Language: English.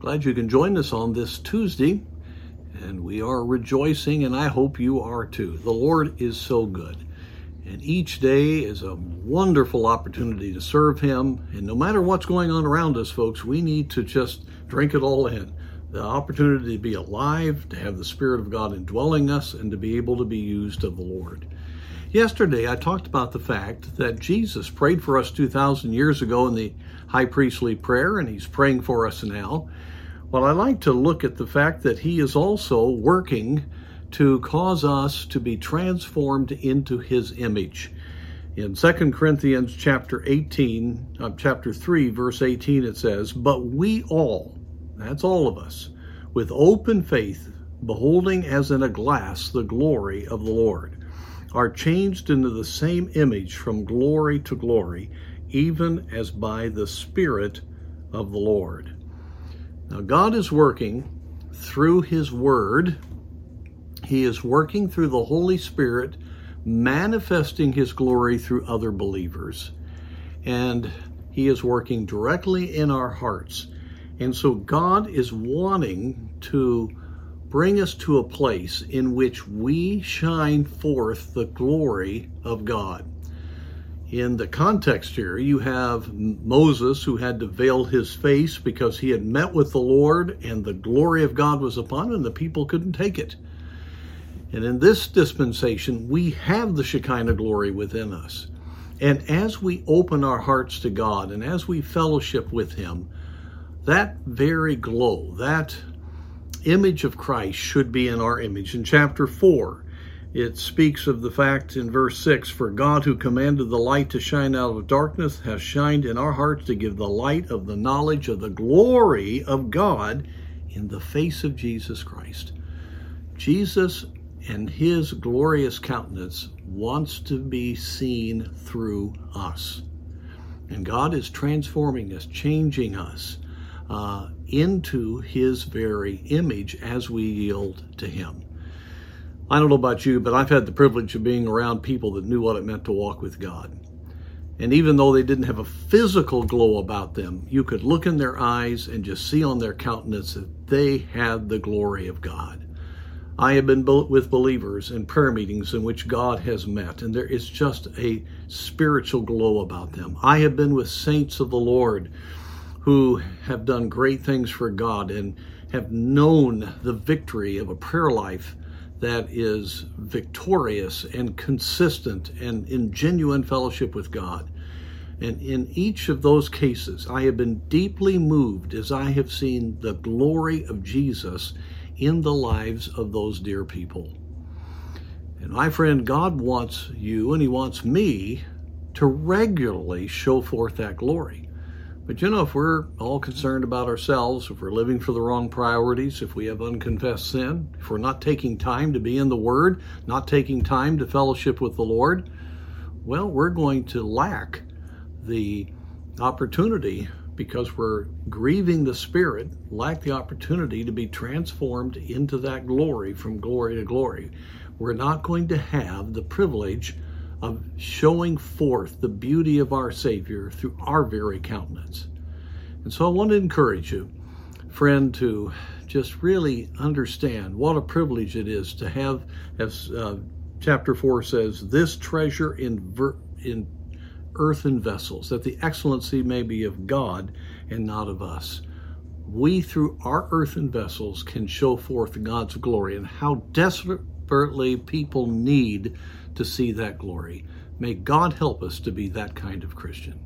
Glad you can join us on this Tuesday, and we are rejoicing, and I hope you are too. The Lord is so good, and each day is a wonderful opportunity to serve Him. And no matter what's going on around us, folks, we need to just drink it all in. The opportunity to be alive, to have the Spirit of God indwelling us, and to be able to be used of the Lord. Yesterday, I talked about the fact that Jesus prayed for us 2,000 years ago in the high priestly prayer, and He's praying for us now. Well, I like to look at the fact that he is also working to cause us to be transformed into his image. In 2 Corinthians chapter 18, uh, chapter 3, verse 18, it says, But we all, that's all of us, with open faith, beholding as in a glass the glory of the Lord, are changed into the same image from glory to glory, even as by the Spirit of the Lord. Now, God is working through His Word, He is working through the Holy Spirit, manifesting His glory through other believers. And He is working directly in our hearts. And so, God is wanting to bring us to a place in which we shine forth the glory of God in the context here, you have Moses who had to veil his face because he had met with the Lord and the glory of God was upon him and the people couldn't take it. And in this dispensation, we have the Shekinah glory within us. And as we open our hearts to God and as we fellowship with Him, that very glow, that image of Christ should be in our image. In chapter 4, it speaks of the fact in verse 6 For God, who commanded the light to shine out of darkness, has shined in our hearts to give the light of the knowledge of the glory of God in the face of Jesus Christ. Jesus and his glorious countenance wants to be seen through us. And God is transforming us, changing us uh, into his very image as we yield to him. I don't know about you, but I've had the privilege of being around people that knew what it meant to walk with God. And even though they didn't have a physical glow about them, you could look in their eyes and just see on their countenance that they had the glory of God. I have been with believers in prayer meetings in which God has met, and there is just a spiritual glow about them. I have been with saints of the Lord who have done great things for God and have known the victory of a prayer life that is victorious and consistent and in genuine fellowship with God. And in each of those cases, I have been deeply moved as I have seen the glory of Jesus in the lives of those dear people. And my friend, God wants you and He wants me to regularly show forth that glory. But you know, if we're all concerned about ourselves, if we're living for the wrong priorities, if we have unconfessed sin, if we're not taking time to be in the Word, not taking time to fellowship with the Lord, well, we're going to lack the opportunity because we're grieving the Spirit, lack the opportunity to be transformed into that glory from glory to glory. We're not going to have the privilege of showing forth the beauty of our Savior through our very countenance. And so I want to encourage you, friend, to just really understand what a privilege it is to have, as uh, chapter 4 says, this treasure in, ver- in earthen vessels, that the excellency may be of God and not of us. We, through our earthen vessels, can show forth God's glory and how desperately people need to see that glory. May God help us to be that kind of Christian.